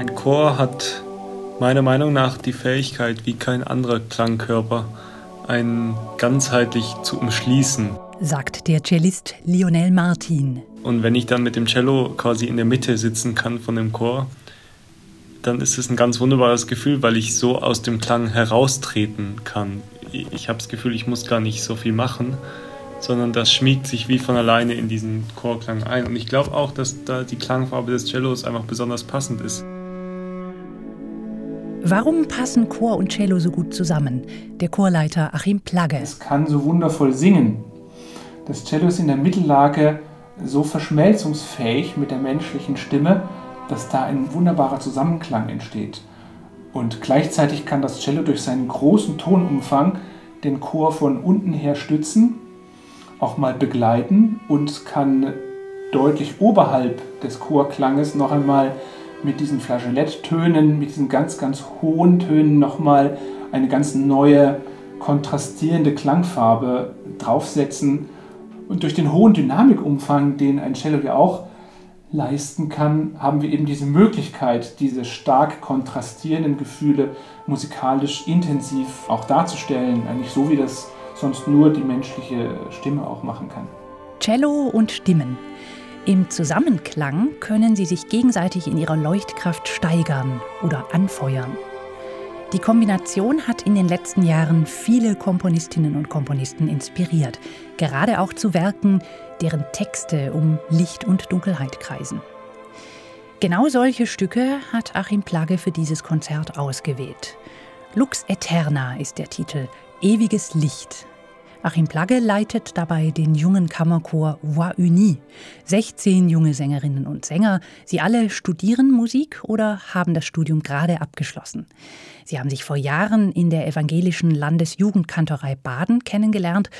Ein Chor hat meiner Meinung nach die Fähigkeit, wie kein anderer Klangkörper, einen ganzheitlich zu umschließen. Sagt der Cellist Lionel Martin. Und wenn ich dann mit dem Cello quasi in der Mitte sitzen kann von dem Chor, dann ist es ein ganz wunderbares Gefühl, weil ich so aus dem Klang heraustreten kann. Ich habe das Gefühl, ich muss gar nicht so viel machen, sondern das schmiegt sich wie von alleine in diesen Chorklang ein. Und ich glaube auch, dass da die Klangfarbe des Cellos einfach besonders passend ist. Warum passen Chor und Cello so gut zusammen? Der Chorleiter Achim Plagge. Es kann so wundervoll singen. Das Cello ist in der Mittellage so verschmelzungsfähig mit der menschlichen Stimme, dass da ein wunderbarer Zusammenklang entsteht. Und gleichzeitig kann das Cello durch seinen großen Tonumfang den Chor von unten her stützen, auch mal begleiten und kann deutlich oberhalb des Chorklanges noch einmal mit diesen Flageoletttönen, mit diesen ganz, ganz hohen Tönen nochmal eine ganz neue, kontrastierende Klangfarbe draufsetzen. Und durch den hohen Dynamikumfang, den ein Cello ja auch leisten kann, haben wir eben diese Möglichkeit, diese stark kontrastierenden Gefühle musikalisch intensiv auch darzustellen, eigentlich so wie das sonst nur die menschliche Stimme auch machen kann. Cello und Stimmen. Im Zusammenklang können sie sich gegenseitig in ihrer Leuchtkraft steigern oder anfeuern. Die Kombination hat in den letzten Jahren viele Komponistinnen und Komponisten inspiriert, gerade auch zu Werken, deren Texte um Licht und Dunkelheit kreisen. Genau solche Stücke hat Achim Plagge für dieses Konzert ausgewählt. Lux Eterna ist der Titel, Ewiges Licht Achim Plagge leitet dabei den jungen Kammerchor Voix Unie. 16 junge Sängerinnen und Sänger. Sie alle studieren Musik oder haben das Studium gerade abgeschlossen. Sie haben sich vor Jahren in der evangelischen Landesjugendkantorei Baden kennengelernt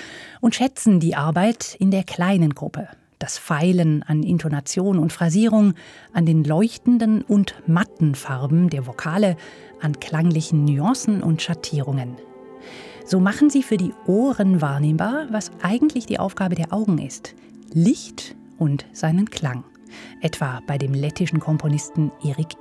und schätzen die Arbeit in der kleinen Gruppe. Das Feilen an Intonation und Phrasierung, an den leuchtenden und matten Farben der Vokale, an klanglichen Nuancen und Schattierungen. So machen sie für die Ohren wahrnehmbar, was eigentlich die Aufgabe der Augen ist. Licht und seinen Klang. Etwa bei dem lettischen Komponisten Erik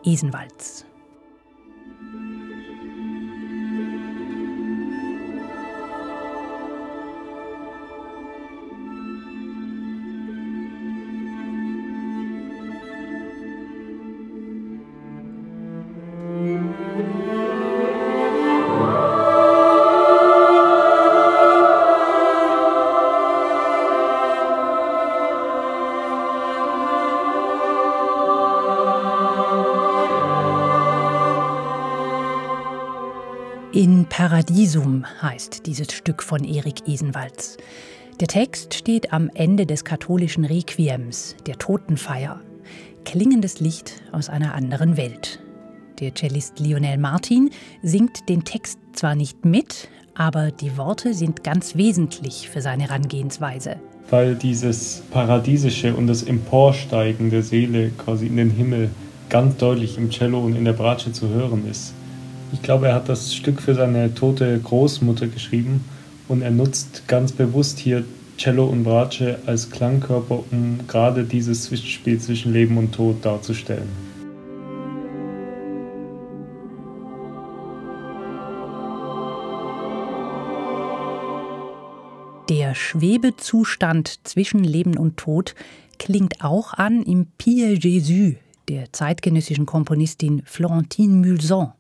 Esenwalz. Paradiesum heißt dieses Stück von Erik Esenwalz. Der Text steht am Ende des katholischen Requiems, der Totenfeier. Klingendes Licht aus einer anderen Welt. Der Cellist Lionel Martin singt den Text zwar nicht mit, aber die Worte sind ganz wesentlich für seine Herangehensweise. Weil dieses Paradiesische und das Emporsteigen der Seele quasi in den Himmel ganz deutlich im Cello und in der Bratsche zu hören ist. Ich glaube, er hat das Stück für seine tote Großmutter geschrieben und er nutzt ganz bewusst hier Cello und Bratsche als Klangkörper, um gerade dieses Zwischenspiel zwischen Leben und Tod darzustellen. Der Schwebezustand zwischen Leben und Tod klingt auch an im Pied Jésus der zeitgenössischen Komponistin Florentine Mulson.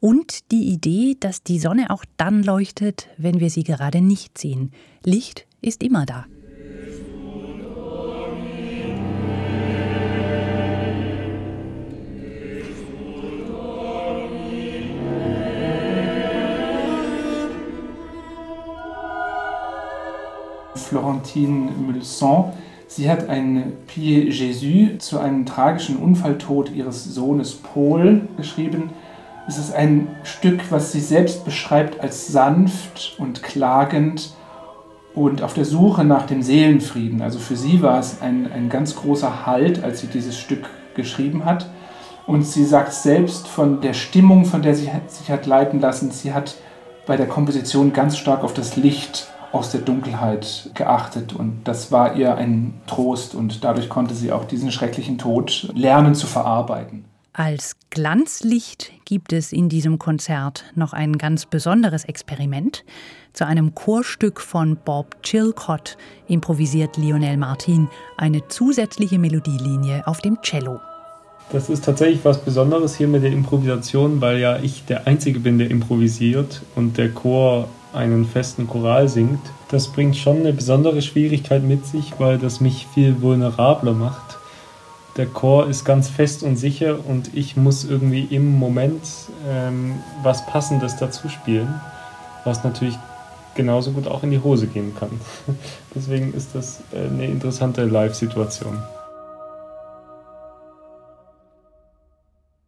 Und die Idee, dass die Sonne auch dann leuchtet, wenn wir sie gerade nicht sehen. Licht ist immer da. Florentine Mulson. Sie hat ein Pied Jésus zu einem tragischen Unfalltod ihres Sohnes Paul geschrieben. Es ist ein Stück, was sie selbst beschreibt als sanft und klagend und auf der Suche nach dem Seelenfrieden. Also für sie war es ein, ein ganz großer Halt, als sie dieses Stück geschrieben hat. Und sie sagt selbst von der Stimmung, von der sie sich hat leiten lassen, sie hat bei der Komposition ganz stark auf das Licht aus der Dunkelheit geachtet und das war ihr ein Trost und dadurch konnte sie auch diesen schrecklichen Tod lernen zu verarbeiten. Als Glanzlicht gibt es in diesem Konzert noch ein ganz besonderes Experiment. Zu einem Chorstück von Bob Chilcott improvisiert Lionel Martin eine zusätzliche Melodielinie auf dem Cello. Das ist tatsächlich was Besonderes hier mit der Improvisation, weil ja ich der Einzige bin, der improvisiert und der Chor einen festen Choral singt. Das bringt schon eine besondere Schwierigkeit mit sich, weil das mich viel vulnerabler macht der Chor ist ganz fest und sicher und ich muss irgendwie im Moment ähm, was Passendes dazu spielen, was natürlich genauso gut auch in die Hose gehen kann. Deswegen ist das äh, eine interessante Live-Situation.